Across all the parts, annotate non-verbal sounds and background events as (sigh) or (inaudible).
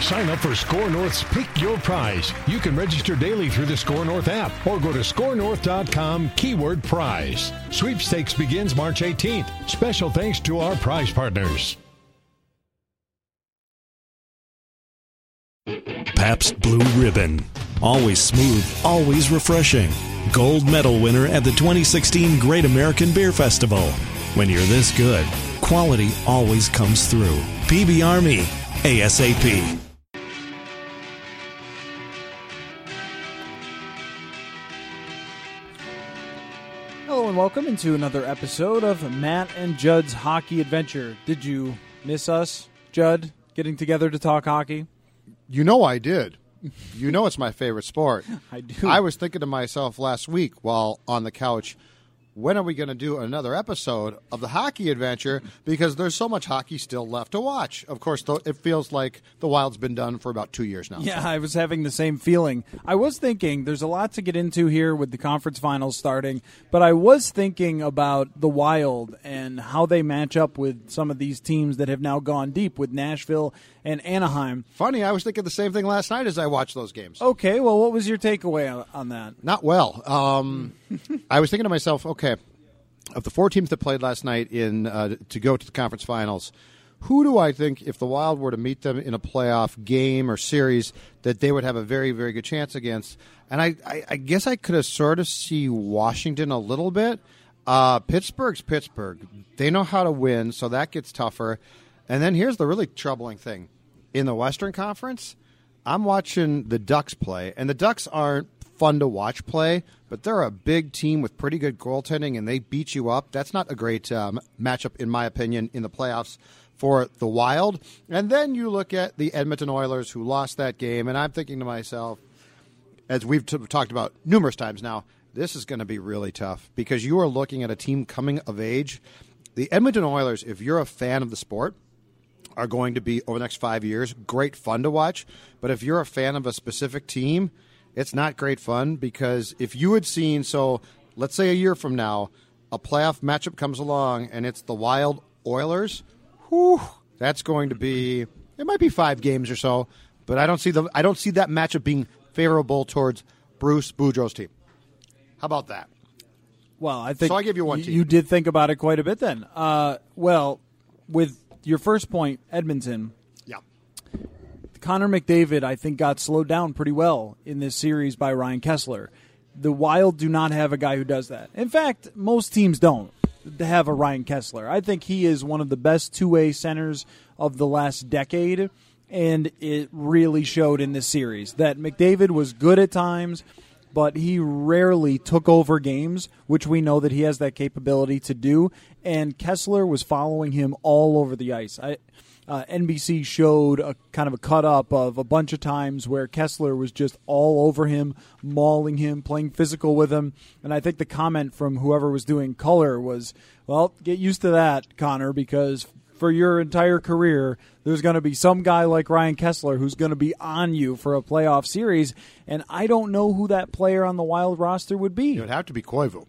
Sign up for SKOR North's Pick Your Prize. You can register daily through the SKOR North app or go to scorenorth.com keyword prize. Sweepstakes begins March 18th. Special thanks to our prize partners. Pabst Blue Ribbon. Always smooth, always refreshing. Gold medal winner at the 2016 Great American Beer Festival. When you're this good, quality always comes through. PB Army, ASAP. Hello and welcome into another episode of Matt and Judd's Hockey Adventure. Did you miss us, Judd, getting together to talk hockey? You know I did. You know it's my favorite sport. (laughs) I do. I was thinking to myself last week while on the couch, when are we going to do another episode of the hockey adventure? Because there's so much hockey still left to watch. Of course, though, it feels like the Wild's been done for about two years now. Yeah, I was having the same feeling. I was thinking there's a lot to get into here with the conference finals starting, but I was thinking about the Wild and how they match up with some of these teams that have now gone deep with Nashville and Anaheim. Funny, I was thinking the same thing last night as I watched those games. Okay, well, what was your takeaway on, on that? Not well. Um, I was thinking to myself, okay, of the four teams that played last night in uh, to go to the conference finals, who do I think, if the Wild were to meet them in a playoff game or series, that they would have a very, very good chance against? And I, I, I guess I could have sort of see Washington a little bit. Uh, Pittsburgh's Pittsburgh. They know how to win, so that gets tougher. And then here's the really troubling thing: in the Western Conference, I'm watching the Ducks play, and the Ducks aren't fun to watch play, but they're a big team with pretty good goaltending, and they beat you up. That's not a great um, matchup, in my opinion, in the playoffs for the Wild. And then you look at the Edmonton Oilers, who lost that game, and I'm thinking to myself, as we've t- talked about numerous times now, this is going to be really tough because you are looking at a team coming of age. The Edmonton Oilers, if you're a fan of the sport, are going to be over the next five years great fun to watch. But if you're a fan of a specific team, it's not great fun because if you had seen, so let's say a year from now, a playoff matchup comes along and it's the Wild Oilers, whew, that's going to be it might be five games or so, but I don't see the I don't see that matchup being favorable towards Bruce Boudreau's team. How about that? Well, I think So I give you one team. You did think about it quite a bit then. Uh, well, with your first point, Edmonton. Connor McDavid, I think, got slowed down pretty well in this series by Ryan Kesler. The Wild do not have a guy who does that. In fact, most teams don't have a Ryan Kesler. I think he is one of the best two way centers of the last decade, and it really showed in this series that McDavid was good at times. But he rarely took over games, which we know that he has that capability to do. And Kesler was following him all over the ice. I, uh, NBC showed a kind of a cut up of a bunch of times where Kesler was just all over him, mauling him, playing physical with him. And I think the comment from whoever was doing color was, well, get used to that, Connor, because for your entire career, there's going to be some guy like Ryan Kesler who's going to be on you for a playoff series. And I don't know who that player on the Wild roster would be. It would have to be Koivu.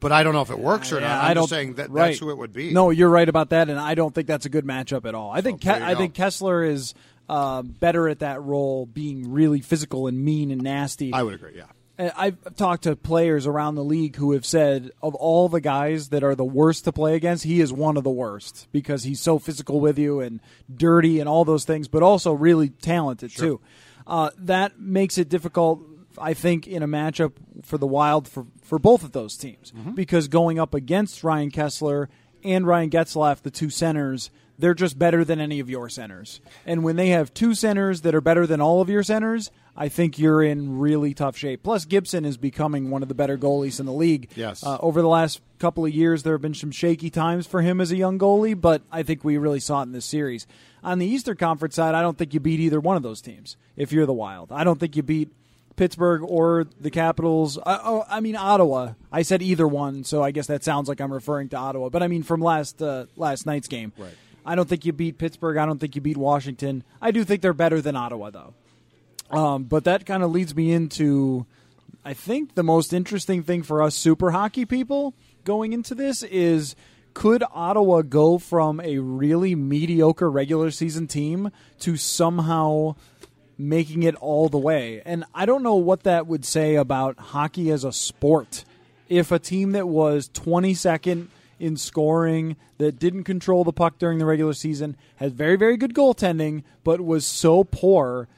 But I don't know if it works or Yeah, not. I I'm don't just saying that right. that's who it would be. No, you're right about that, and I don't think that's a good matchup at all. I think Ke- I think Kesler is uh, better at that role, being really physical and mean and nasty. I would agree, yeah. I've talked to players around the league who have said of all the guys that are the worst to play against, he is one of the worst because he's so physical with you and dirty and all those things, but also really talented too. Uh, that makes it difficult, I think, in a matchup for the Wild for, for both of those teams because going up against Ryan Kesler and Ryan Getzlaf, the two centers, they're just better than any of your centers. And when they have two centers that are better than all of your centers, I think you're in really tough shape. Plus, Gibson is becoming one of the better goalies in the league. Yes. Uh, over the last couple of years, there have been some shaky times for him as a young goalie, but I think we really saw it in this series. On the Eastern Conference side, I don't think you beat either one of those teams if you're the Wild. I don't think you beat Pittsburgh or the Capitals. I, oh, I mean Ottawa. I said either one, so I guess that sounds like I'm referring to Ottawa. But I mean from last uh, last night's game. Right. I don't think you beat Pittsburgh. I don't think you beat Washington. I do think they're better than Ottawa, though. Um, but that kind of leads me into, I think the most interesting thing for us super hockey people going into this is could Ottawa go from a really mediocre regular season team to somehow making it all the way? And I don't know what that would say about hockey as a sport. If a team that was 22nd in scoring, that didn't control the puck during the regular season, had very, very good goaltending, but was so poor,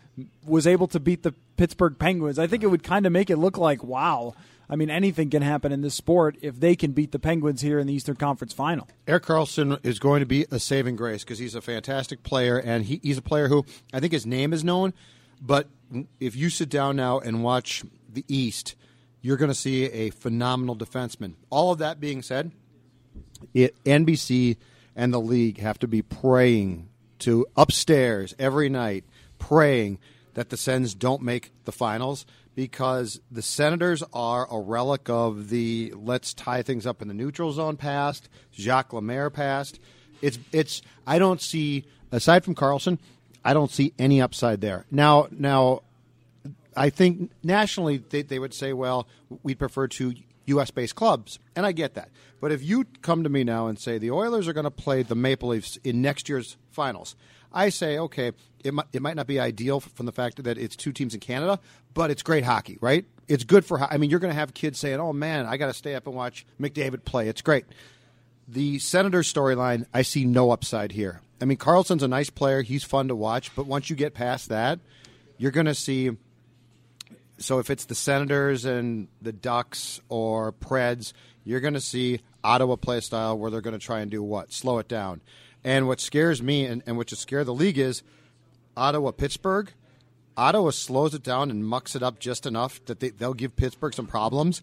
was able to beat the Pittsburgh Penguins. I think it would kind of make it look like, wow. I mean, anything can happen in this sport if they can beat the Penguins here in the Eastern Conference Final. Erik Karlsson is going to be a saving grace because he's a fantastic player, and he, he's a player who I think his name is known. But if you sit down now and watch the East, you're going to see a phenomenal defenseman. All of that being said, it, NBC and the league have to be praying to upstairs every night, praying that the Sens don't make the finals because the Senators are a relic of the let's tie things up in the neutral zone past, Jacques Lemaire past. It's it's I don't see aside from Karlsson, I don't see any upside there. Now now I think nationally they, they would say, well, we'd prefer to U.S. based clubs, and I get that. But if you come to me now and say the Oilers are going to play the Maple Leafs in next year's finals, I say, okay, it might, it might not be ideal from the fact that it's two teams in Canada, but it's great hockey, right? It's good for. I mean, you're going to have kids saying, "Oh man, I got to stay up and watch McDavid play." It's great. The Senators storyline, I see no upside here. I mean, Karlsson's a nice player; he's fun to watch, but once you get past that, you're going to see so if it's the Senators and the Ducks or Preds, you're going to see Ottawa play style where they're going to try and do what? Slow it down. And what scares me and, and what should scare the league is Ottawa Pittsburgh. Ottawa slows it down and mucks it up just enough that they, they'll give Pittsburgh some problems.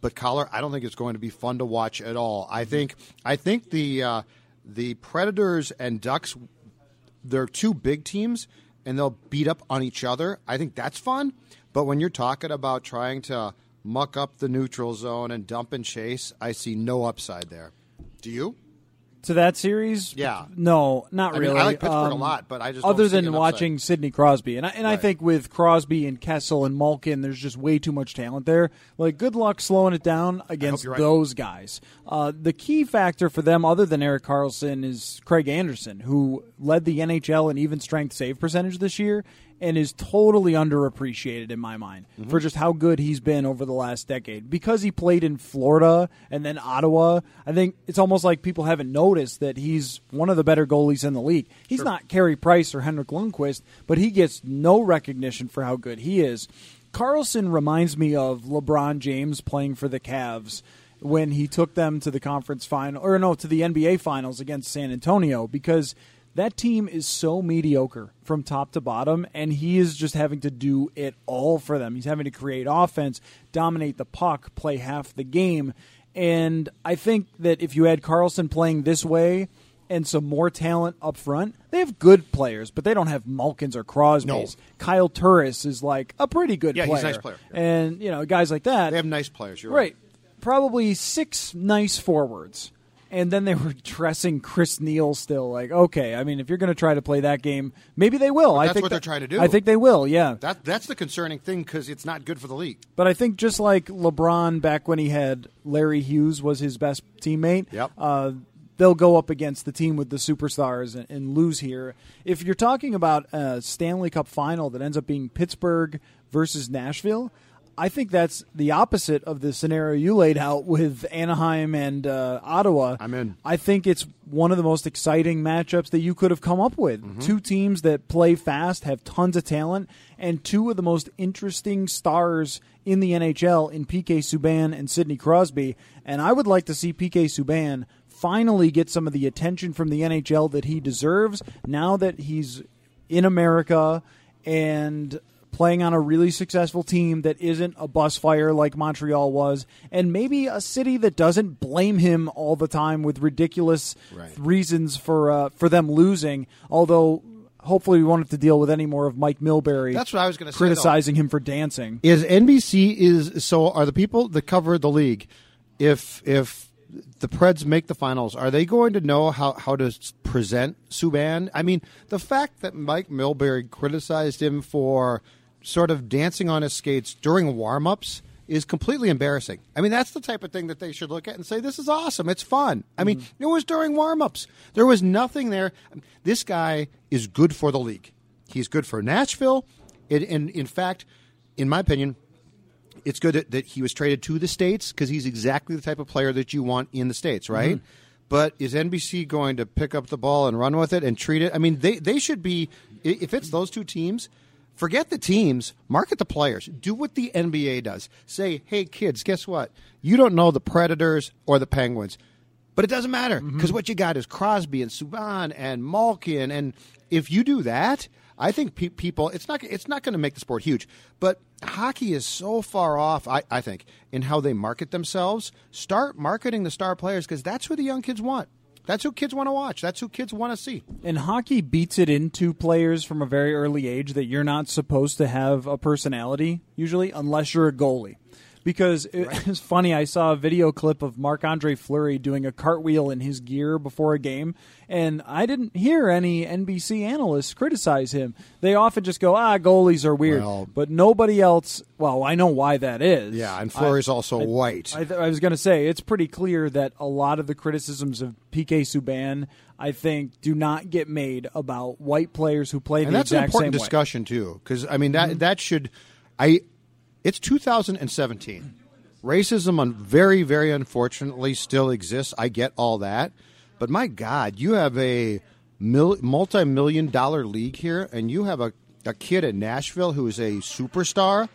But Coller, I don't think it's going to be fun to watch at all. I think I think the uh, the Predators and Ducks they're two big teams and they'll beat up on each other. I think that's fun. But when you're talking about trying to muck up the neutral zone and dump and chase, I see no upside there. Do you? To that series, Yeah. no, not I mean, really. I like Pittsburgh a Um, lot, but I just other than watching upside. Sidney Crosby, and I, and I think with Crosby and Kessel and Malkin, there's just way too much talent there. Like, good luck slowing it down against right. those guys. Uh, the key factor for them, other than Erik Karlsson, is Craig Anderson, who led the NHL in even strength save percentage this year and is totally underappreciated in my mind Mm-hmm. for just how good he's been over the last decade. Because he played in Florida and then Ottawa, I think it's almost like people haven't noticed that he's one of the better goalies in the league. He's not Carey Price or Henrik Lundqvist, but he gets no recognition for how good he is. Carlson reminds me of LeBron James playing for the Cavs when he took them to the conference final or no to the NBA finals against San Antonio because that team is so mediocre from top to bottom and he is just having to do it all for them. He's having to create offense, dominate the puck, play half the game. And I think that if you had Karlsson playing this way and some more talent up front, they have good players, but they don't have Malkins or Crosby's. No. Kyle Turris is like a pretty good player. Yeah, he's a nice player. And, you know, guys like that. They have nice players. You're Right. Probably six nice forwards. And then they were dressing Chris Neil still. Like, okay, I mean, if you're going to try to play that game, maybe they will. I that's think what they're trying to do. I think they will, yeah. That that's the concerning thing because it's not good for the league. But I think just like LeBron back when he had Larry Hughes was his best teammate. Yep. Uh, they'll go up against the team with the superstars and, and lose here. If you're talking about a Stanley Cup final that ends up being Pittsburgh versus Nashville, I think that's the opposite of the scenario you laid out with Anaheim and uh, Ottawa. I'm in. I think it's one of the most exciting matchups that you could have come up with. Mm-hmm. Two teams that play fast, have tons of talent, and two of the most interesting stars in the NHL in PK Subban and Sidney Crosby. And I would like to see PK Subban finally get some of the attention from the NHL that he deserves now that he's in America and playing on a really successful team that isn't a bus fire like Montreal was, and maybe a city that doesn't blame him all the time with ridiculous Right. reasons for uh, for them losing. Although. Hopefully, we won't have to deal with any more of Mike Milbury. That's what I was say, though. criticizing him for dancing. is NBC is so are the people that cover the league if if the Preds make the finals are they going to know how how to present Subban I mean the fact that Mike Milbury criticized him for sort of dancing on his skates during warm-ups is completely embarrassing. I mean that's the type of thing that they should look at and say this is awesome. It's fun. I mean mm-hmm. it was during warm-ups. There was nothing there. This guy is good for the league. He's good for Nashville. And, and in fact, in my opinion, it's good that, that he was traded to the states because he's exactly the type of player that you want in the states, right? Mm-hmm. But is NBC going to pick up the ball and run with it and treat it? I mean, they they should be. If it's those two teams, forget the teams, market the players. Do what the NBA does. Say, hey kids, guess what? You don't know the Predators or the Penguins. But it doesn't matter mm-hmm. because what you got is Crosby and Subban and Malkin, and if you do that, I think pe- people it's not it's not going to make the sport huge. But hockey is so far off. I, I think in how they market themselves. Start marketing the star players because that's who the young kids want. That's who kids want to watch. That's who kids want to see. And hockey beats it into players from a very early age that you're not supposed to have a personality, usually, unless you're a goalie. Because it, it's funny, I saw a video clip of Marc Andre Fleury doing a cartwheel in his gear before a game, and I didn't hear any NBC analysts criticize him. They often just go, ah, goalies are weird. Well- but nobody else, well, I know why that is. Yeah, and Fleury's I- also I- white. I, I was going to say it's pretty clear that a lot of the criticisms of PK Subban, I think, do not get made about white players who play and the that's an important discussion too because i mean that that should i it's 2017 racism very very unfortunately still exists. I get all that. But my god you have a mil, multi-million dollar league here and you have a, a kid in nashville who is a superstar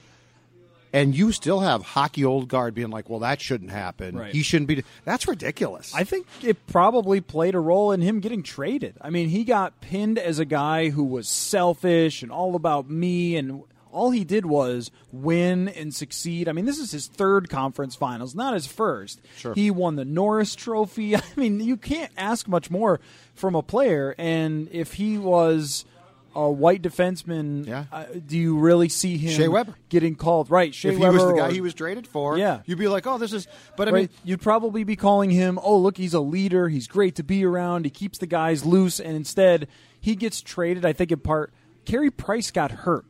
and you still have hockey old guard being like well that shouldn't happen. Right. he shouldn't be that's ridiculous. I think it probably played a role in him getting traded. I mean, he got pinned as a guy who was selfish and all about me, and all he did was win and succeed. I mean, this is his third conference finals, not his first. Sure. He won the Norris Trophy. (laughs) I mean, you can't ask much more from a player, and if he was. A white defenseman. Yeah. Uh, do you really see him Shea Weber. getting called? Right, Shea if he Weber was the guy or- he was traded for Yeah. you'd be like oh this is but i right? mean You'd probably be calling him, oh, look, he's a leader. He's great to be around. He keeps the guys loose. And instead, he gets traded, I think, in part. Carey Price got hurt,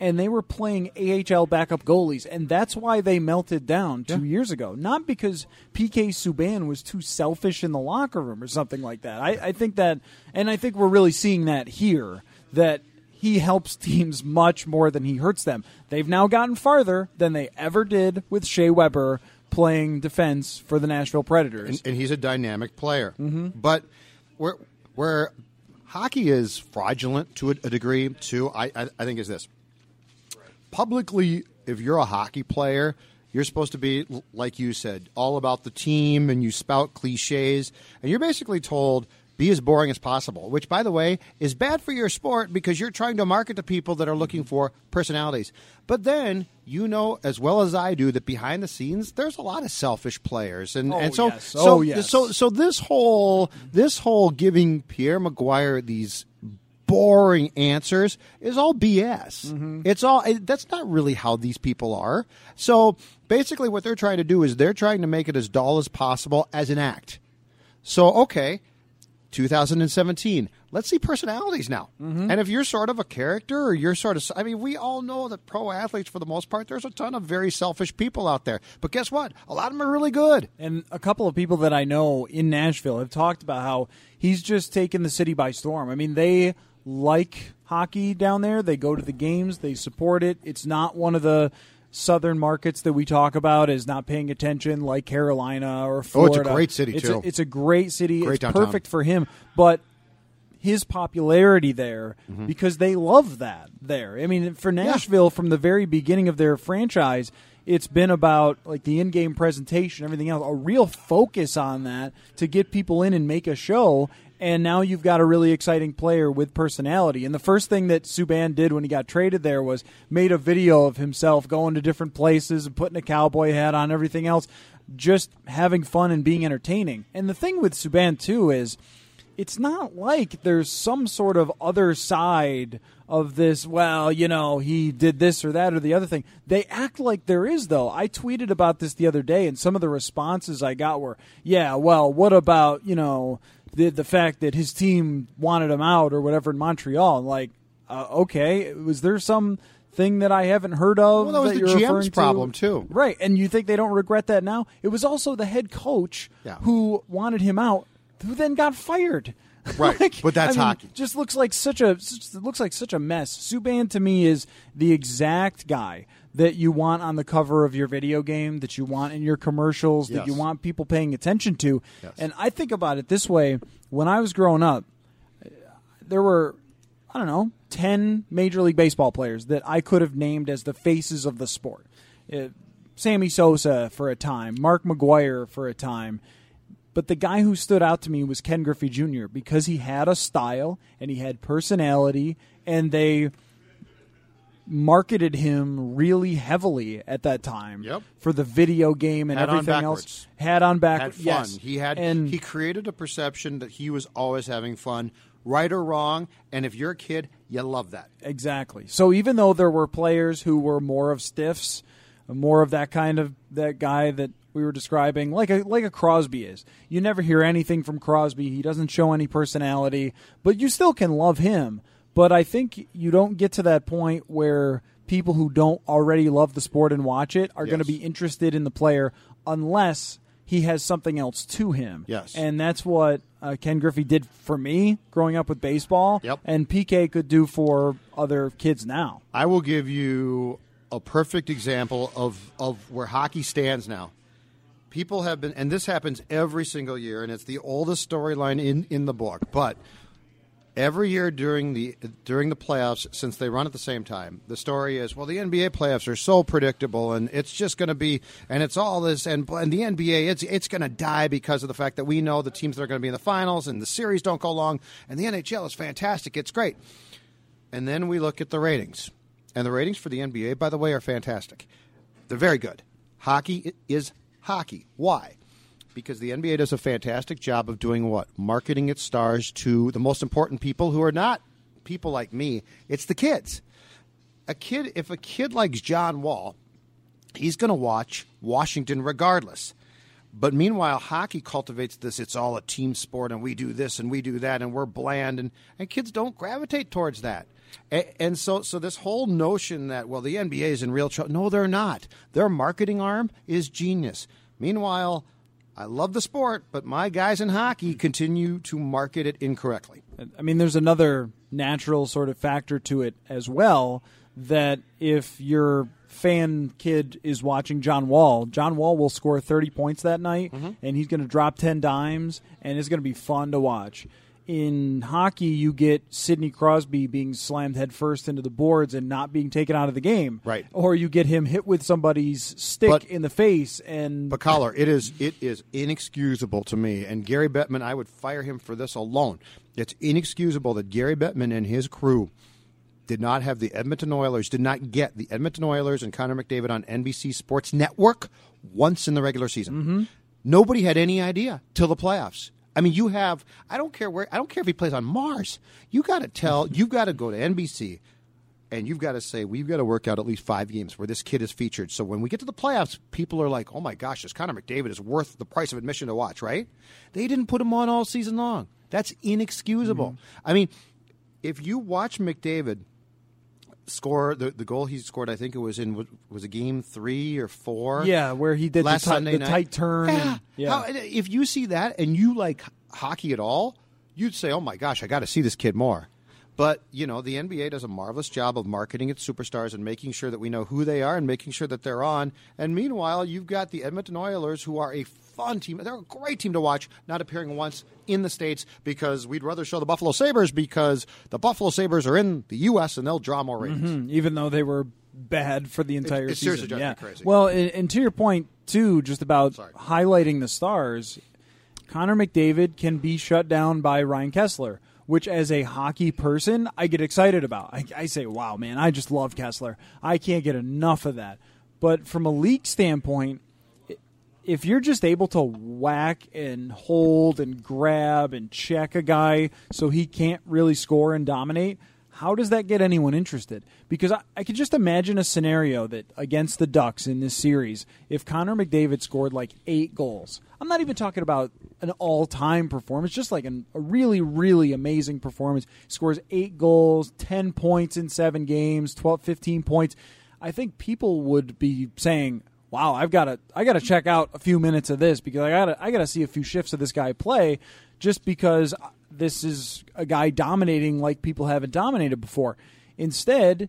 and they were playing AHL backup goalies. And that's why they melted down two years ago. Not because PK Subban was too selfish in the locker room or something like that. I, I think that, and I think we're really seeing that here, that he helps teams much more than he hurts them. They've now gotten farther than they ever did with Shea Weber playing defense for the Nashville Predators. and, and he's a dynamic player. Mm-hmm. But where where hockey is fraudulent to a, a degree too, I, I I think is this. Publicly, if you're a hockey player, you're supposed to be like you said, all about the team, and you spout cliches, and you're basically told. Be as boring as possible, which, by the way, is bad for your sport because you're trying to market to people that are looking for personalities. But then you know as well as I do that behind the scenes, there's a lot of selfish players, and, Oh, and so yes. so Oh, yes. so so this whole this whole giving Pierre McGuire these boring answers is all BS. Mm-hmm. It's all it, that's not really how these people are. So basically, what they're trying to do is they're trying to make it as dull as possible as an act. So okay. 2017. Let's see personalities now. Mm-hmm. And if you're sort of a character or you're sort of, I mean, we all know that pro athletes, for the most part, there's a ton of very selfish people out there. But guess what? A lot of them are really good. And a couple of people that I know in Nashville have talked about how he's just taken the city by storm. I mean, they like hockey down there. They go to the games, they support it. It's not one of the southern markets that we talk about as not paying attention like Carolina or Florida. Oh, it's a great city, It's too. A, it's a great city. Great it's downtown. perfect for him. But his popularity there mm-hmm. because they love that there. I mean, for Nashville from the very beginning of their franchise, it's been about like the in-game presentation, everything else, a real focus on that to get people in and make a show. And now you've got a really exciting player with personality. And the first thing that Subban did when he got traded there was made a video of himself going to different places and putting a cowboy hat on, everything else, just having fun and being entertaining. And the thing with Subban too is it's not like there's some sort of other side of this, well, you know, he did this or that or the other thing. They act like there is, though. I tweeted about this the other day, and some of the responses I got were, yeah, well, what about, you know, the the fact that his team wanted him out or whatever in Montreal. Like, uh, okay, was there some thing that I haven't heard of? Well, that was that the GM's to? problem, too. right? And you think they don't regret that now? It was also the head coach Yeah. who wanted him out, who then got fired. (laughs) Right, but that's I mean, hockey. Just looks like such a it looks like such a mess. Subban to me is the exact guy that you want on the cover of your video game, that you want in your commercials, that you want people paying attention to. Yes. And I think about it this way: when I was growing up, there were I don't know ten Major League Baseball players that I could have named as the faces of the sport. Uh, Sammy Sosa for a time, Mark McGwire for a time. But the guy who stood out to me was Ken Griffey Jr. because he had a style and he had personality, and they marketed him really heavily at that time Yep. for the video game and Had everything else. Had on back. had fun. Yes. He had and he created a perception that he was always having fun, right or wrong. And if you're a kid, you love that. Exactly. So even though there were players who were more of stiffs, more of that kind of that guy that we were describing, like a like a Crosby is, you never hear anything from Crosby. He doesn't show any personality, but you still can love him. But I think you don't get to that point where people who don't already love the sport and watch it are going to be interested in the player unless he has something else to him. Yes. And that's what uh, Ken Griffey did for me growing up with baseball. Yep. And PK could do for other kids now. I will give you a perfect example of, of where hockey stands now. People have been, and this happens every single year, and it's the oldest storyline in, in the book. But every year during the during the playoffs, since they run at the same time, the story is well, the NBA playoffs are so predictable, and it's just going to be, and it's all this, and and the NBA, it's it's going to die because of the fact that we know the teams that are going to be in the finals, and the series don't go long, and the NHL is fantastic, it's great. And then we look at the ratings. And the ratings for the NBA, by the way, are fantastic. They're very good. Hockey is hockey. Why? Because the NBA does a fantastic job of doing what? Marketing its stars to the most important people who are not people like me. It's the kids. A kid, if a kid likes John Wall, he's going to watch Washington regardless. But meanwhile, hockey cultivates this. It's all a team sport, and we do this and we do that, and we're bland, and, and kids don't gravitate towards that. And, and so, so this whole notion that well, the NBA is in real trouble. No, they're not. Their marketing arm is genius. Meanwhile, I love the sport, but my guys in hockey continue to market it incorrectly. I mean, there's another natural sort of factor to it as well that if your fan kid is watching John Wall, John Wall will score 30 points that night mm-hmm. and he's going to drop 10 dimes and it's going to be fun to watch. In hockey, you get Sidney Crosby being slammed headfirst into the boards and not being taken out of the game. Right. Or you get him hit with somebody's stick But- in the face and But Coller, it is it is inexcusable to me. And Gary Bettman, I would fire him for this alone. It's inexcusable that Gary Bettman and his crew did not have the Edmonton Oilers, did not get the Edmonton Oilers and Connor McDavid on NBC Sports Network once in the regular season. Mm-hmm. Nobody had any idea till the playoffs. I mean, you have. I don't care where. I don't care if he plays on Mars. You got to tell. (laughs) You've got to go to NBC and you've got to say we've got to work out at least five games where this kid is featured. So when we get to the playoffs, people are like, "Oh my gosh, this Connor McDavid is worth the price of admission to watch." Right? They didn't put him on all season long. That's inexcusable. Mm-hmm. I mean, if you watch McDavid score the the goal he scored, I think it was in was a game three or four. yeah, where he did last the, ti- Sunday the night. tight turn. Yeah. And, yeah. How- if you see that and you like hockey at all, you'd say, "Oh my gosh, I got to see this kid more." But you know, the NBA does a marvelous job of marketing its superstars and making sure that we know who they are and making sure that they're on. And meanwhile, you've got the Edmonton Oilers, who are a fun team. They're a great team to watch. Not appearing once in the states because we'd rather show the Buffalo Sabres because the Buffalo Sabres are in the U.S. and they'll draw more ratings. Mm-hmm. even though they were bad for the entire it seriously season. yeah. Well, and, and to your point too, just about Sorry. highlighting the stars, Connor McDavid can be shut down by Ryan Kesler. Which, as a hockey person, I get excited about. I, I say, "Wow, man! I just love Kesler. I can't get enough of that." But from a league standpoint, if you're just able to whack and hold and grab and check a guy so he can't really score and dominate, how does that get anyone interested? Because I, I could just imagine a scenario that against the Ducks in this series, if Connor McDavid scored like eight goals, I'm not even talking about an all time performance, just like an, a really, really amazing performance, scores eight goals, 10 points in seven games, 12, 15 points. I think people would be saying, wow, I've got to I got to check out a few minutes of this because I got to I got to see a few shifts of this guy play just because this is a guy dominating like people haven't dominated before. Instead,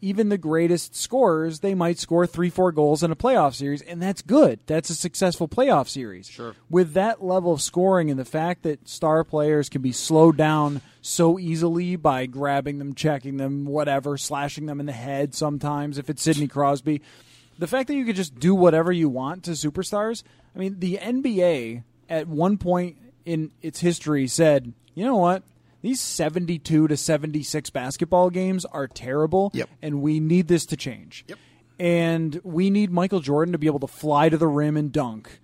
even the greatest scorers, they might score 3-4 goals in a playoff series and that's good. That's a successful playoff series. Sure. With that level of scoring and the fact that star players can be slowed down so easily by grabbing them, checking them, whatever, slashing them in the head sometimes if it's Sidney Crosby the fact that you could just do whatever you want to superstars. I mean, the NBA at one point in its history said, you know what? These 72 to 76 basketball games are terrible, Yep. and we need this to change. Yep. And we need Michael Jordan to be able to fly to the rim and dunk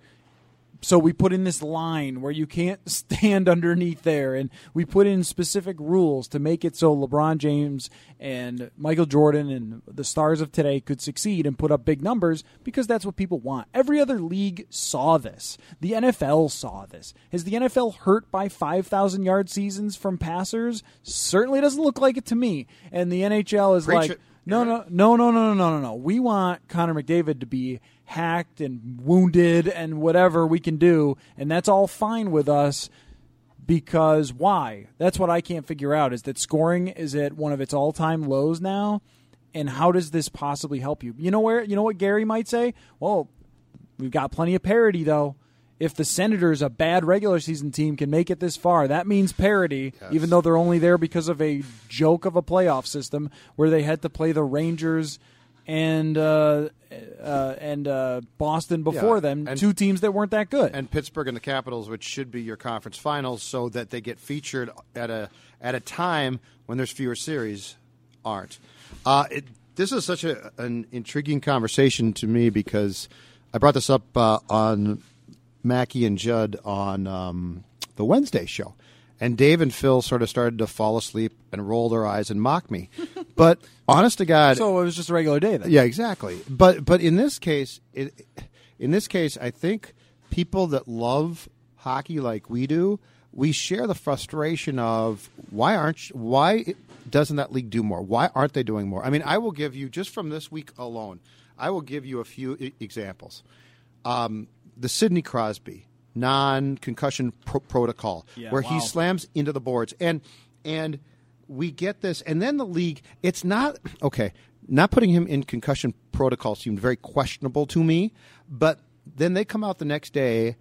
so we put in this line where you can't (laughs) stand underneath there and we put in specific rules to make it so LeBron James and Michael Jordan and the stars of today could succeed and put up big numbers because that's what people want. Every other league saw this. The NFL saw this. Has the NFL hurt by 5,000 yard seasons from passers? Certainly doesn't look like it to me. And the NHL is Preach like it. No, no, no, no, no, no, no, no. We want Connor McDavid to be hacked and wounded and whatever we can do, and that's all fine with us. Because why? That's what I can't figure out. Is that scoring is at one of its all-time lows now, and how does this possibly help you? You know where? You know what Gary might say? Well, we've got plenty of parity though. If the Senators, a bad regular season team, can make it this far, that means parity, even though they're only there because of a joke of a playoff system where they had to play the Rangers and uh, uh, and uh, Boston before Yeah, them, and- two teams that weren't that good. and Pittsburgh and the Capitals, which should be your conference finals, so that they get featured at a at a time when there's fewer series, aren't. Uh, it, this is such a, an intriguing conversation to me because I brought this up uh, on Mackey and Judd on um, the Wednesday show, and Dave and Phil sort of started to fall asleep and roll their eyes and mock me. (laughs) but honest to God, so it was just a regular day then. yeah, exactly. But but in this case, it, in this case, I think people that love hockey like we do, we share the frustration of why aren't why doesn't that league do more? Why aren't they doing more? I mean, I will give you just from this week alone, I will give you a few I- examples. Um, the Sidney Crosby non-concussion pro- protocol, Yeah, where wow. he slams into the boards, and and we get this, and then the league. It's not okay. Not putting him in concussion protocol seemed very questionable to me, but then they come out the next day.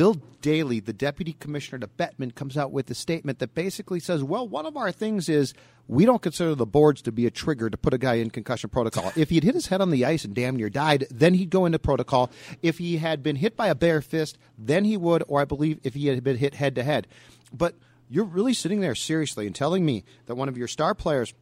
Bill Daly, the deputy commissioner to Bettman, comes out with a statement that basically says, "Well, one of our things is we don't consider the boards to be a trigger to put a guy in concussion protocol. if he'd hit his head on the ice and damn near died, then he'd go into protocol. If he had been hit by a bare fist, then he would, or I believe if he had been hit head to head. But you're really sitting there seriously and telling me that one of your star players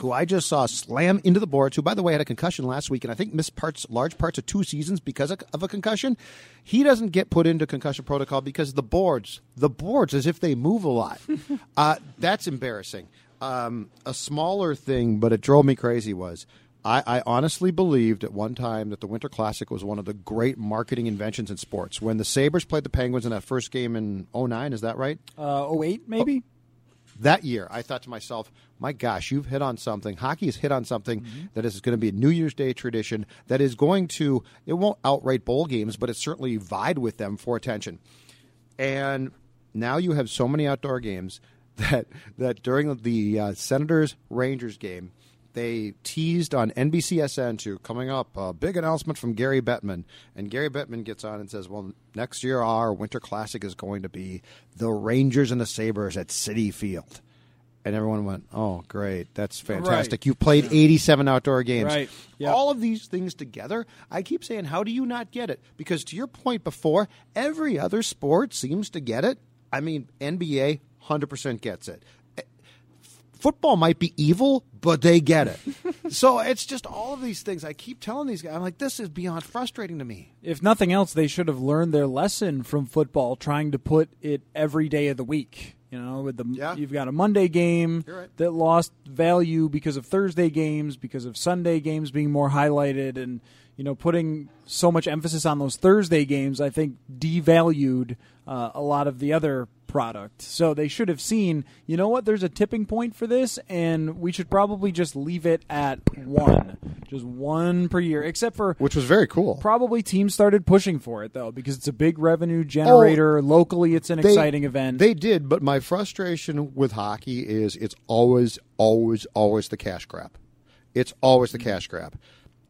who I just saw slam into the boards, who, by the way, had a concussion last week and I think missed parts, large parts of two seasons because of, of a concussion. He doesn't get put into concussion protocol because the boards, the boards, as if they move a lot. (laughs) uh, that's embarrassing. Um, a smaller thing, but it drove me crazy was. I, I honestly believed at one time that the Winter Classic was one of the great marketing inventions in sports. When the Sabres played the Penguins in that first game in 09, is that right? Uh, 08 maybe? That year, I thought to myself, my gosh, you've hit on something. Hockey has hit on something that is going to be a New Year's Day tradition that is going to, it won't outright bowl games, but it certainly vied with them for attention. And now you have so many outdoor games (laughs) that, that during the uh, Senators Rangers game, they teased on NBCSN to coming up a big announcement from Gary Bettman, and Gary Bettman gets on and says, "Well, next year our Winter Classic is going to be the Rangers and the Sabres at Citi Field." and everyone went, "Oh, great, that's fantastic! Right. You've played 87 outdoor games. Right. Yep. All of these things together. I keep saying, how do you not get it? Because to your point before, every other sport seems to get it. I mean, NBA 100% gets it. Football might be evil, but they get it. (laughs) so it's just all of these things. I keep telling these guys, I'm like, this is beyond frustrating to me. If nothing else, they should have learned their lesson from football, trying to put it every day of the week. You know, with the yeah. you've got a Monday game right. that lost value because of Thursday games, because of Sunday games being more highlighted, and you know, putting so much emphasis on those Thursday games, I think devalued uh, a lot of the other product. So they should have seen, you know what, there's a tipping point for this, and we should probably just leave it at one. Just one per year, except for. Which was very cool. Probably teams started pushing for it, though, because it's a big revenue generator. Oh, Locally, it's an they, exciting event. They did, but my frustration with hockey is it's always, always, always the cash grab. It's always the cash grab.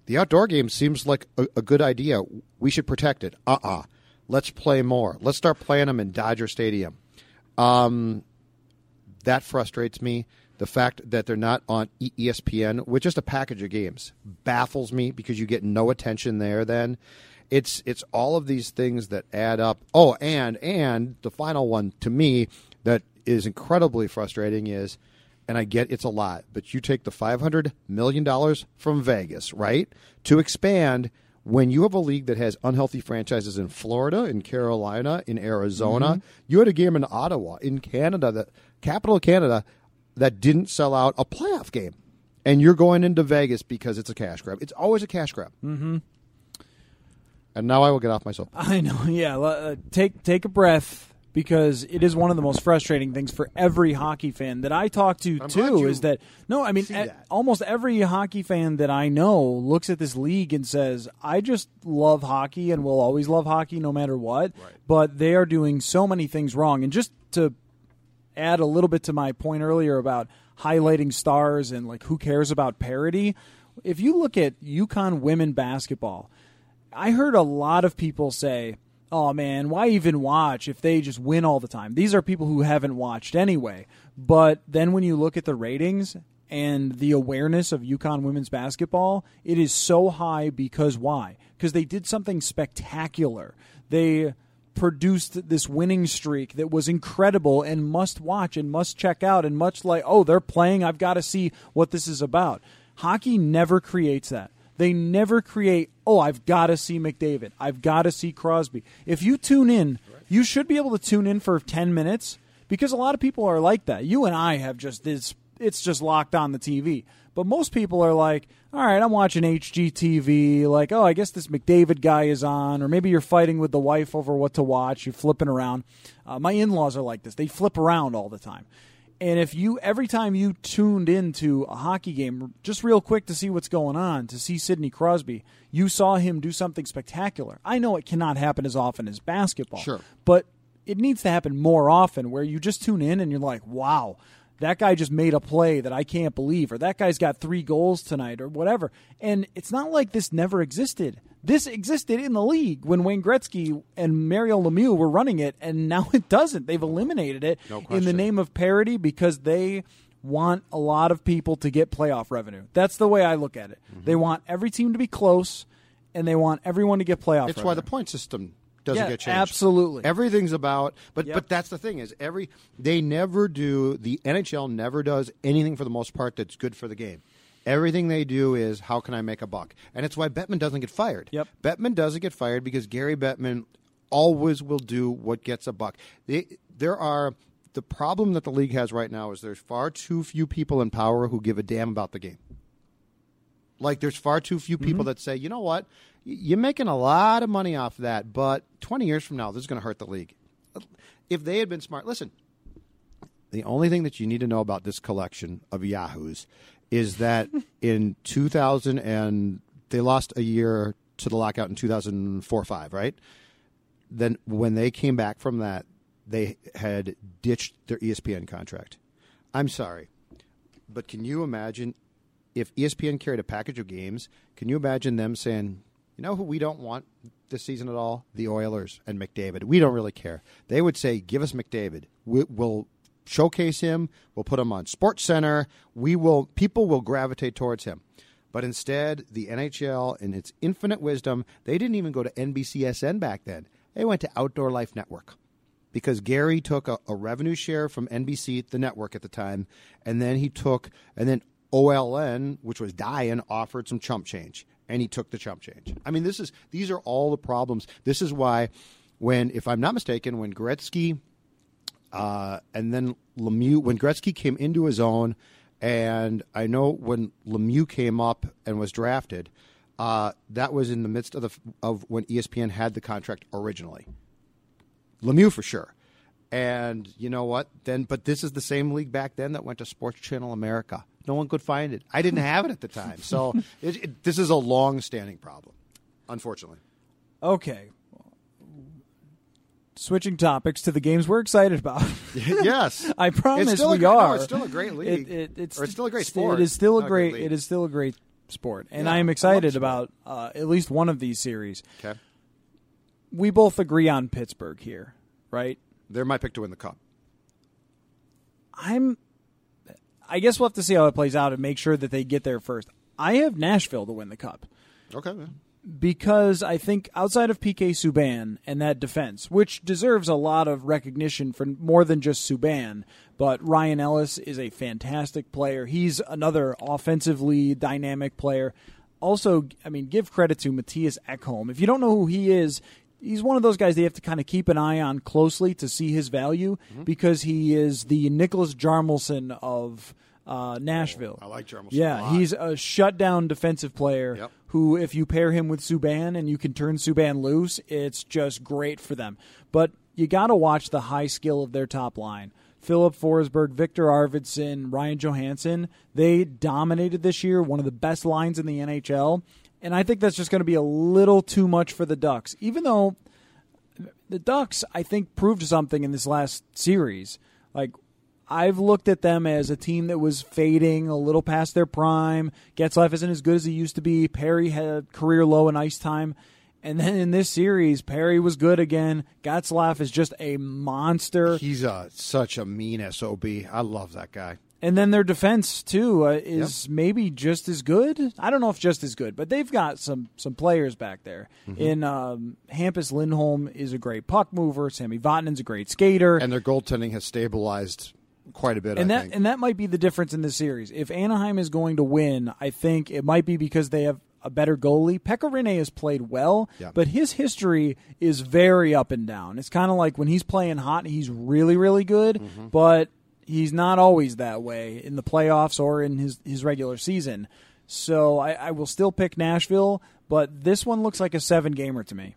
The outdoor game seems like a, a good idea. We should protect it. Uh uh-uh. uh. Let's play more. Let's start playing them in Dodger Stadium. Um, that frustrates me. The fact that they're not on ESPN with just a package of games baffles me because you get no attention there. Then it's it's all of these things that add up. Oh, and and the final one to me that is incredibly frustrating is, and I get it's a lot, but you take the five hundred million dollars from Vegas, right, to expand when you have a league that has unhealthy franchises in Florida, in Carolina, in Arizona, mm-hmm. you had a game in Ottawa, in Canada, the capital of Canada, that didn't sell out a playoff game, and you're going into Vegas because it's a cash grab. It's always a cash grab. Mm-hmm. And now I will get off myself. I know. (laughs) Yeah, uh, take take a breath because it is one of the most frustrating things for every hockey fan that I talk to I'm too is that no I mean a, almost every hockey fan that I know looks at this league and says I just love hockey and will always love hockey no matter what right. but they are doing so many things wrong and just to add a little bit to my point earlier about highlighting stars and like who cares about parity if you look at UConn women basketball I heard a lot of people say oh man, why even watch if they just win all the time? These are people who haven't watched anyway. But then when you look at the ratings and the awareness of UConn women's basketball, it is so high because why? Because they did something spectacular. They produced this winning streak that was incredible and must watch and must check out and much like, oh, they're playing, I've got to see what this is about. Hockey never creates that. They never create, oh, I've got to see McDavid. I've got to see Crosby. If you tune in, you should be able to tune in for 10 minutes because a lot of people are like that. You and I have just this, it's just locked on the TV. But most people are like, all right, I'm watching HGTV. Like, oh, I guess this McDavid guy is on. Or maybe you're fighting with the wife over what to watch. You're flipping around. Uh, my in laws are like this, they flip around all the time. And if you every time you tuned into a hockey game, just real quick to see what's going on, to see Sidney Crosby, you saw him do something spectacular. I know it cannot happen as often as basketball, sure, but it needs to happen more often, where you just tune in and you're like, wow. That guy just made a play that I can't believe, or that guy's got three goals tonight, or whatever. And it's not like this never existed this existed in the league when Wayne Gretzky and Mario Lemieux were running it, and now (laughs) it doesn't. They've eliminated it no in the name of parity because they want a lot of people to get playoff revenue. That's the way I look at it. Mm-hmm. They want every team to be close, and they want everyone to get playoff. It's revenue. why the point system doesn't yeah, get changed. Absolutely, everything's about. But yep. but that's the thing is every they never do. The NHL never does anything for the most part that's good for the game. Everything they do is how can I make a buck, and it's why Bettman doesn't get fired. Yep, Bettman doesn't get fired because Gary Bettman always will do what gets a buck. They, there are the problem that the league has right now is there's far too few people in power who give a damn about the game. Like there's far too few people mm-hmm. that say, you know what, you're making a lot of money off that, but 20 years from now, this is going to hurt the league. If they had been smart, listen. The only thing that you need to know about this collection of yahoos is that (laughs) in 2000 and they lost a year to the lockout in 2004 5, right? Then when they came back from that, they had ditched their ESPN contract. I'm sorry, but can you imagine if ESPN carried a package of games? Can you imagine them saying, you know who we don't want this season at all? The Oilers and McDavid. We don't really care. They would say, give us McDavid. We, will showcase him. We'll put him on Sports Center. We will people will gravitate towards him. But instead, the NHL, in its infinite wisdom, they didn't even go to NBCSN back then. They went to Outdoor Life Network because Gary took a, a, revenue share from NBC, the network at the time, and then he took, and then OLN, which was dying, offered some chump change, and he took the chump change. I mean, this is these are all the problems. This is why, when if I'm not mistaken, when Gretzky, uh, and then Lemieux, when Gretzky came into his own and I know when Lemieux came up and was drafted, uh, that was in the midst of the of when ESPN had the contract originally. Lemieux for sure. And you know what? Then, but this is the same league back then that went to Sports Channel America. No one could find it. I didn't have it at the time, so (laughs) it, it, this is a long-standing problem, unfortunately. Okay, switching topics to the games we're excited about. (laughs) yes, I promise we a, are. No, it's still a great league. It, it, it's, it's, still a great sport. It is still a great. It is still a great sport, and yeah, I am excited about uh, at least one of these series. Okay, we both agree on Pittsburgh here, right? They're my pick to win the cup. I'm. I guess we'll have to see how it plays out and make sure that they get there first. I have Nashville to win the cup. Okay. Man because I think outside of PK Subban and that defense, which deserves a lot of recognition for more than just Subban, but Ryan Ellis is a fantastic player. He's another offensively dynamic player. Also, I mean, give credit to Mattias Ekholm. If you don't know who he is, he's one of those guys they have to kind of keep an eye on closely to see his value mm-hmm. because he is the Niklas Hjalmarsson of uh, Nashville. Oh, I like Hjalmarsson. Yeah, he's a shutdown defensive player yep. who, if you pair him with Subban and you can turn Subban loose, it's just great for them. But you got to watch the high skill of their top line. Filip Forsberg, Viktor Arvidsson, Ryan Johansen, they dominated this year, one of the best lines in the NHL. And I think that's just going to be a little too much for the Ducks, even though the Ducks, I think, proved something in this last series. Like I've looked at them as a team that was fading a little past their prime. Getzlaf isn't as good as he used to be. Perry had career low in ice time. And then in this series, Perry was good again. Getzlaf is just a monster. He's a, such a mean SOB. I love that guy. And then their defense too uh, is yep. maybe just as good. I don't know if just as good, but they've got some some players back there. Mm-hmm. In um, Hampus Lindholm is a great puck mover. Sami Vatanen's a great skater, and their goaltending has stabilized quite a bit. And I that think. and that might be the difference in the series. If Anaheim is going to win, I think it might be because they have a better goalie. Pekka Rinne has played well, yeah. but his history is very up and down. It's kind of like when he's playing hot, he's really really good, mm-hmm. but he's not always that way in the playoffs or in his his regular season. So I, I will still pick Nashville, but this one looks like a seven gamer to me.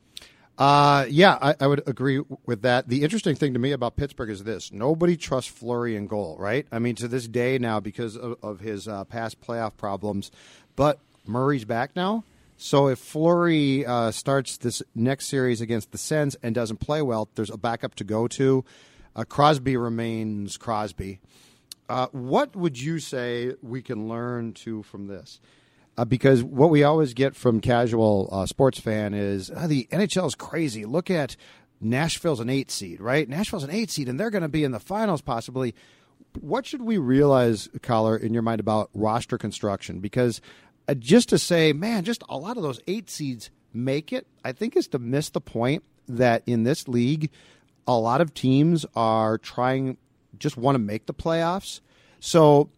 Uh, yeah, I, I, would agree with that. The interesting thing to me about Pittsburgh is this: nobody trusts Fleury in goal, right? I mean, to this day now, because of, of his uh, past playoff problems. But Murray's back now, so if Fleury uh, starts this next series against the Sens and doesn't play well, there's a backup to go to. Uh, Crosby remains Crosby. Uh, what would you say we can learn to from this? Uh, because what we always get from casual uh, sports fan is oh, the NHL is crazy. Look at Nashville's an eight seed, right? Nashville's an eight seed, and they're going to be in the finals possibly. What should we realize, Coller, in your mind about roster construction? Because uh, just to say, man, just a lot of those eight seeds make it, I think is to miss the point that in this league, a lot of teams are trying, just want to make the playoffs. So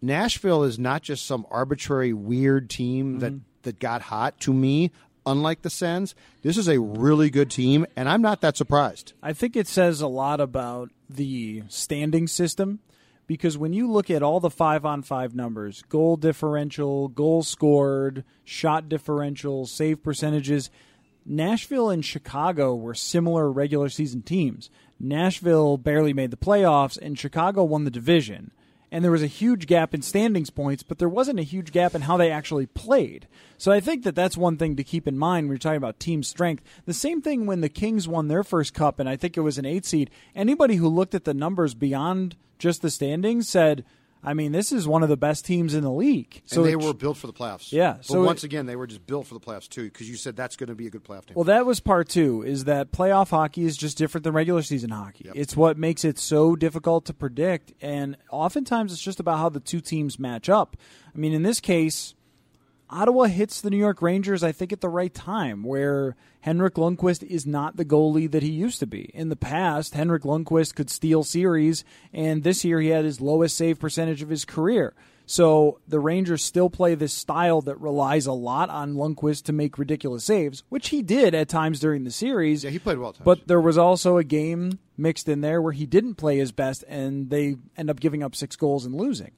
Nashville is not just some arbitrary weird team mm-hmm. that that got hot. To me, unlike the Sens, this is a really good team, and I'm not that surprised. I think it says a lot about the standing system because when you look at all the five on five numbers goal differential, goal scored, shot differential, save percentages Nashville and Chicago were similar regular season teams. Nashville barely made the playoffs, and Chicago won the division and there was a huge gap in standings points, but there wasn't a huge gap in how they actually played. So I think that that's one thing to keep in mind when you're talking about team strength. The same thing when the Kings won their first cup, and I think it was an eight seed. Anybody who looked at the numbers beyond just the standings said, I mean, this is one of the best teams in the league. So and they it, were built for the playoffs. Yeah. But so once it, again, they were just built for the playoffs too, because you said that's going to be a good playoff team. Well, that was part two. Is that playoff hockey is just different than regular season hockey. Yep. It's what makes it so difficult to predict, and oftentimes it's just about how the two teams match up. I mean, in this case, Ottawa hits the New York Rangers, I think, at the right time, where Henrik Lundqvist is not the goalie that he used to be. In the past, Henrik Lundqvist could steal series, and this year he had his lowest save percentage of his career. So the Rangers still play this style that relies a lot on Lundqvist to make ridiculous saves, which he did at times during the series. Yeah, he played well. But there was also a game mixed in there where he didn't play his best, and they end up giving up six goals and losing.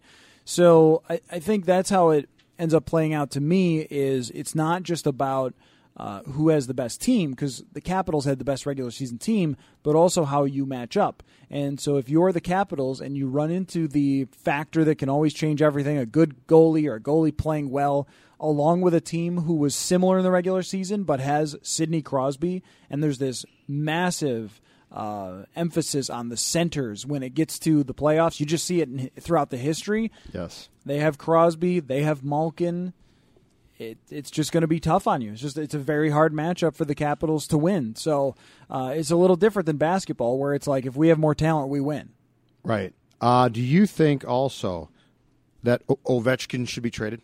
So I, I think that's how it ends up playing out to me is it's not just about uh, who has the best team because the Capitals had the best regular season team, but also how you match up. And so if you're the Capitals and you run into the factor that can always change everything, a good goalie or a goalie playing well, along with a team who was similar in the regular season but has Sidney Crosby, and there's this massive uh, emphasis on the centers when it gets to the playoffs. You just see it in, throughout the history. Yes, they have Crosby, they have Malkin. It, it's just going to be tough on you. It's just it's a very hard matchup for the Capitals to win. So uh, it's a little different than basketball, where it's like if we have more talent, we win. Right. Uh, do you think also that o- Ovechkin should be traded?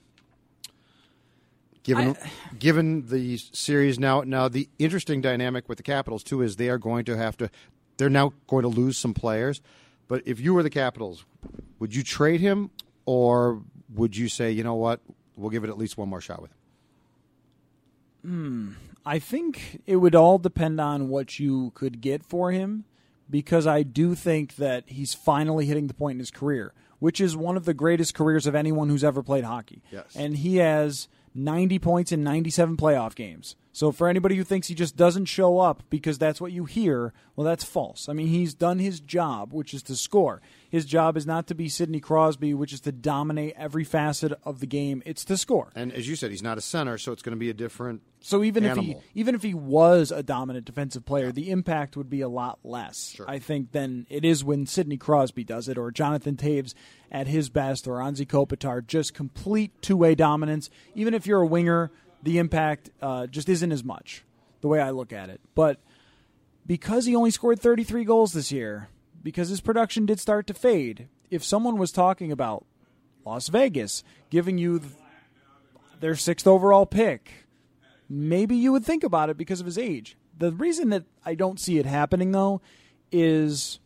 Given I, given the series now, now the interesting dynamic with the Capitals too is they are going to have to. They're now going to lose some players. But if you were the Capitals, would you trade him, or would you say, you know what, we'll give it at least one more shot with him? Hmm. I think it would all depend on what you could get for him, because I do think that he's finally hitting the point in his career, which is one of the greatest careers of anyone who's ever played hockey. Yes. And he has 90 points in 97 playoff games. So for anybody who thinks he just doesn't show up because that's what you hear, well, that's false. I mean, he's done his job, which is to score. His job is not to be Sidney Crosby, which is to dominate every facet of the game. It's to score. And as you said, he's not a center, so it's going to be a different. So even animal. if he even if he was a dominant defensive player, the impact would be a lot less, sure. I think, than it is when Sidney Crosby does it, or Jonathan Toews at his best, or Anze Kopitar, just complete two way dominance. Even if you're a winger the impact uh, just isn't as much the way I look at it. But because he only scored 33 goals this year, because his production did start to fade, if someone was talking about Las Vegas giving you their sixth overall pick, maybe you would think about it because of his age. The reason that I don't see it happening, though, is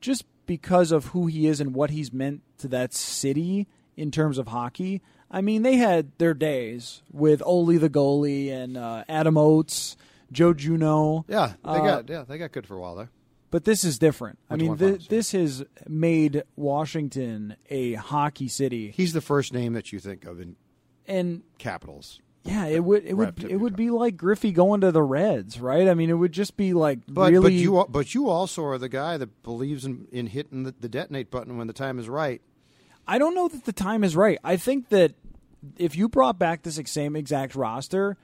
just because of who he is and what he's meant to that city in terms of hockey. I mean, they had their days with Olie the goalie and uh, Adam Oates, Joe Juneau. Yeah, they uh, got yeah they got good for a while there. But this is different. I mean, th- this has made Washington a hockey city. He's the first name that you think of in and Capitals. Yeah, it would it would it would be like Griffey going to the Reds, right? I mean, it would just be like but, really. But you but you also are the guy that believes in, in hitting the, the detonate button when the time is right. I don't know that the time is right. I think that if you brought back this same exact roster,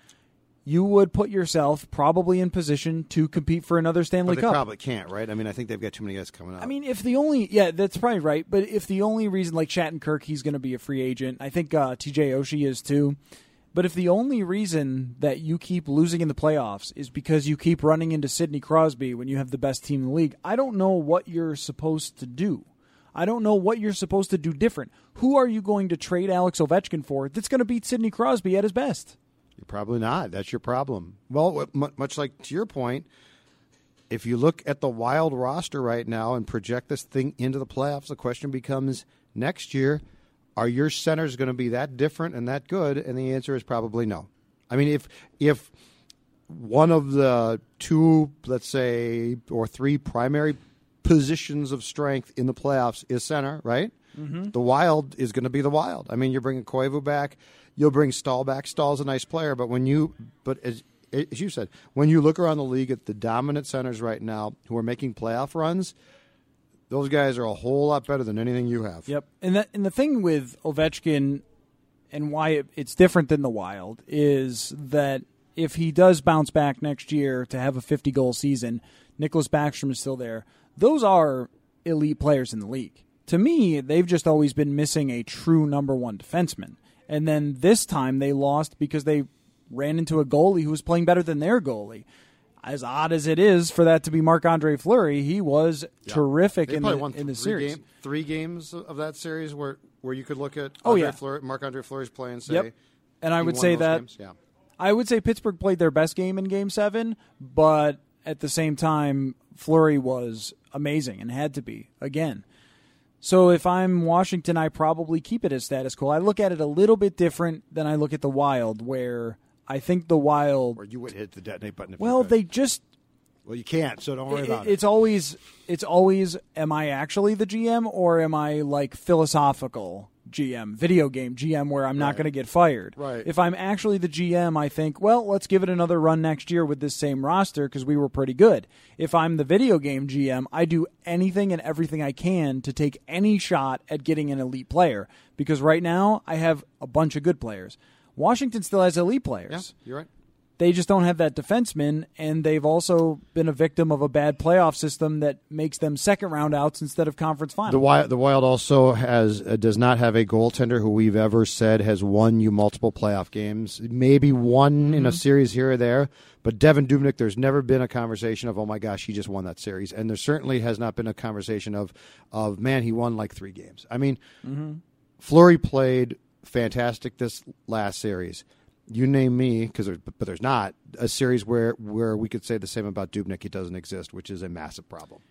you would put yourself probably in position to compete for another Stanley but they Cup. Probably can't, right? I mean, I think they've got too many guys coming up. I mean, if the only yeah, that's probably right. But if the only reason, like Shattenkirk, he's going to be a free agent. I think uh, T.J. Oshie is too. But if the only reason that you keep losing in the playoffs is because you keep running into Sidney Crosby when you have the best team in the league, I don't know what you're supposed to do. I don't know what you're supposed to do different. Who are you going to trade Alex Ovechkin for that's going to beat Sidney Crosby at his best? You're probably not. That's your problem. Well, much like to your point, if you look at the wild roster right now and project this thing into the playoffs, the question becomes next year, are your centers going to be that different and that good? And the answer is probably no. I mean, if if one of the two, let's say, or three primary positions of strength in the playoffs is center, right? Mm-hmm. The Wild is going to be the Wild. I mean, you're bringing Koivu back, you'll bring Staal back. Staal's a nice player, but when you, but as, as you said, when you look around the league at the dominant centers right now who are making playoff runs, those guys are a whole lot better than anything you have. Yep, and that and the thing with Ovechkin and why it, it's different than the Wild is that if he does bounce back next year to have a 50 goal season, Nicklas Backstrom is still there those are elite players in the league. to me, they've just always been missing a true number one defenseman. And then this time they lost because they ran into a goalie who was playing better than their goalie. As odd as it is for that to be Marc Andre Fleury, he was yeah. terrific they in the, won in the series. Game, three games of that series where, where you could look at oh, Andre yeah. Fleury, Marc Andre Fleury's play and say, yep. and I would say that yeah. I would say Pittsburgh played their best game in Game Seven, but at the same time, Fleury was amazing and had to be again. So if I'm Washington, I probably keep it as status quo. I look at it a little bit different than I look at the Wild, where I think the Wild. Or you would hit the detonate button. well, they just. Well, you can't, so don't worry it, about it. It's always, it's always, am I actually the GM or am I like philosophical? GM, video game GM, where I'm not Right. going to get fired. Right. If I'm actually the GM, I think, well, let's give it another run next year with this same roster because we were pretty good. If I'm the video game GM, I do anything and everything I can to take any shot at getting an elite player because right now I have a bunch of good players. Washington still has elite players Yeah, you're right. They just don't have that defenseman, and they've also been a victim of a bad playoff system that makes them second round outs instead of conference finals. The Wild, the Wild also has uh, does not have a goaltender who we've ever said has won you multiple playoff games. Maybe one Mm-hmm. in a series here or there, but Devan Dubnyk, there's never been a conversation of oh my gosh he just won that series, and there certainly has not been a conversation of of man he won like three games. I mean, Mm-hmm. Fleury played fantastic this last series. You name me, because but there's not a series where where we could say the same about Dubnyk. He doesn't exist, which is a massive problem.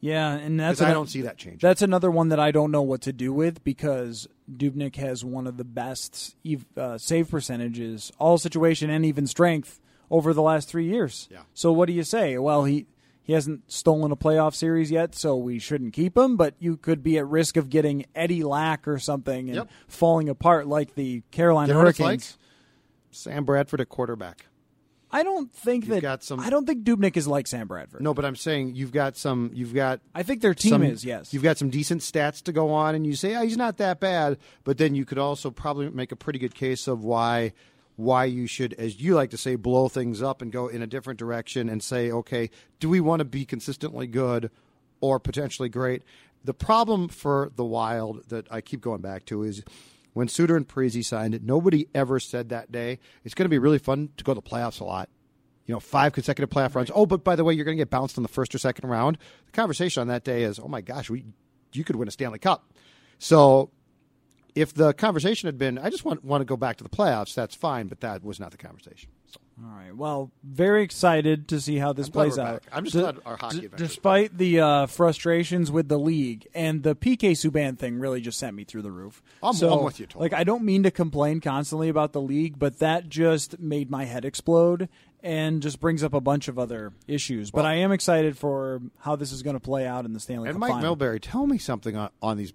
yeah, and that's I don't see that change. That's another one that I don't know what to do with because Dubnyk has one of the best uh, save percentages, all situation and even strength over the last three years. Yeah. So what do you say? Well, he he hasn't stolen a playoff series yet, so we shouldn't keep him. But you could be at risk of getting Eddie Lack or something and Yep. falling apart like the Carolina You know what it's Hurricanes. like? Sam Bradford at quarterback. I don't think You've that. got some- I don't think Dubnyk is like Sam Bradford. No, but I'm saying you've got some. You've got. I think their team some, is yes. You've got some decent stats to go on, and you say, "Oh, he's not that bad." But then you could also probably make a pretty good case of why why you should, as you like to say, blow things up and go in a different direction and say, "Okay, do we want to be consistently good or potentially great?" The problem for the Wild that I keep going back to is when Suter and Parise signed it. Nobody ever said that day it's going to be really fun to go to the playoffs a lot you know, five consecutive playoff runs. Oh, but by the way, you're going to get bounced in the first or second round. The conversation on that day is, oh my gosh, we you could win a Stanley Cup. So if the conversation had been, I just want want to go back to the playoffs, that's fine, but that was not the conversation. All right. Well, very excited to see how this I'm plays out. back. I'm just D- glad our hockey d- Despite the uh, frustrations with the league and the PK Subban thing, really just sent me through the roof. I'm- so, I'm with you, totally. Like, I don't mean to complain constantly about the league, but that just made my head explode and just brings up a bunch of other issues. but I am excited for how this is going to play out in the Stanley and Cup Mike final. Milbury, tell me something on, on these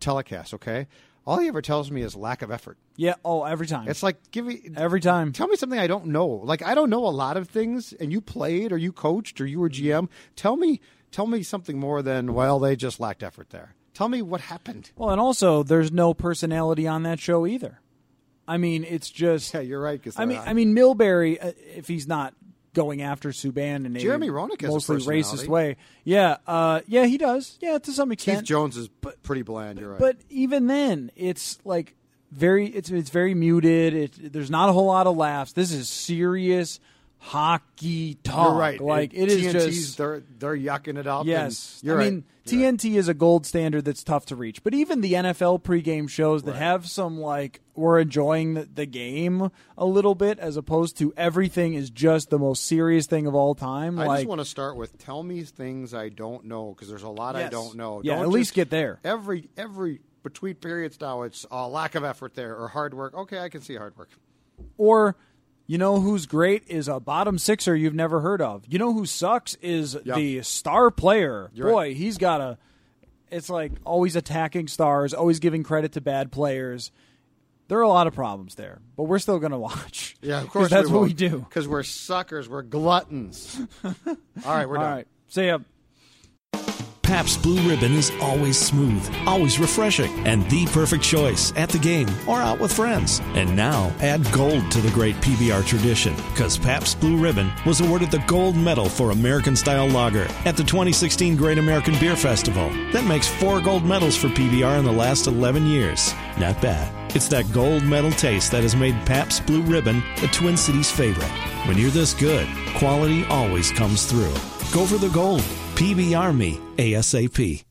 telecasts, okay? All he ever tells me is lack of effort. Yeah. Oh, every time. It's like give me every time. Tell me something I don't know. Like I don't know a lot of things, and you played or you coached or you were GM. Tell me, tell me something more than well, they just lacked effort there. Tell me what happened. Well, and also, there's no personality on that show either. I mean, it's just. Yeah, you're right. I mean, not. I mean, Milbury, uh, if he's not going after Subban in Jeremy a Roenick has a mostly racist way, yeah, uh, yeah, he does, yeah, to some extent. Keith Jones is pretty bland. You're right. But even then, it's like very, it's it's very muted. It, there's not a whole lot of laughs. This is serious hockey talk. you're right. Like it is TNT's, just they're they're yucking it up. Yes, you're I right. mean You're right. TNT is a gold standard that's tough to reach. But even the NFL pregame shows that Right. have some like we're enjoying the, the game a little bit, as opposed to everything is just the most serious thing of all time. I like just want to start with tell me things I don't know because there's a lot I don't know. Yeah, Don't at least get there. Every every between periods now, it's a lack of effort there or hard work. Okay, I can see hard work. or you know who's great is a bottom sixer you've never heard of. You know who sucks is Yeah. the star player. You're Boy, right. he's got a. It's like always attacking stars, always giving credit to bad players. There are a lot of problems there, but we're still going (laughs) to watch. Yeah, of course that's we what will. we do. Because we're suckers. We're gluttons. (laughs) All right, we're All done. right, see ya. Pabst Blue Ribbon is always smooth, always refreshing, and the perfect choice at the game or out with friends. And now, add gold to the great PBR tradition, because Pabst Blue Ribbon was awarded the gold medal for American style lager at the 2016 Great American Beer Festival. That makes four gold medals for PBR in the last 11 years. Not bad. It's that gold medal taste that has made Pabst Blue Ribbon the Twin Cities favorite. When you're this good, quality always comes through. Go for the gold. PBR me ASAP.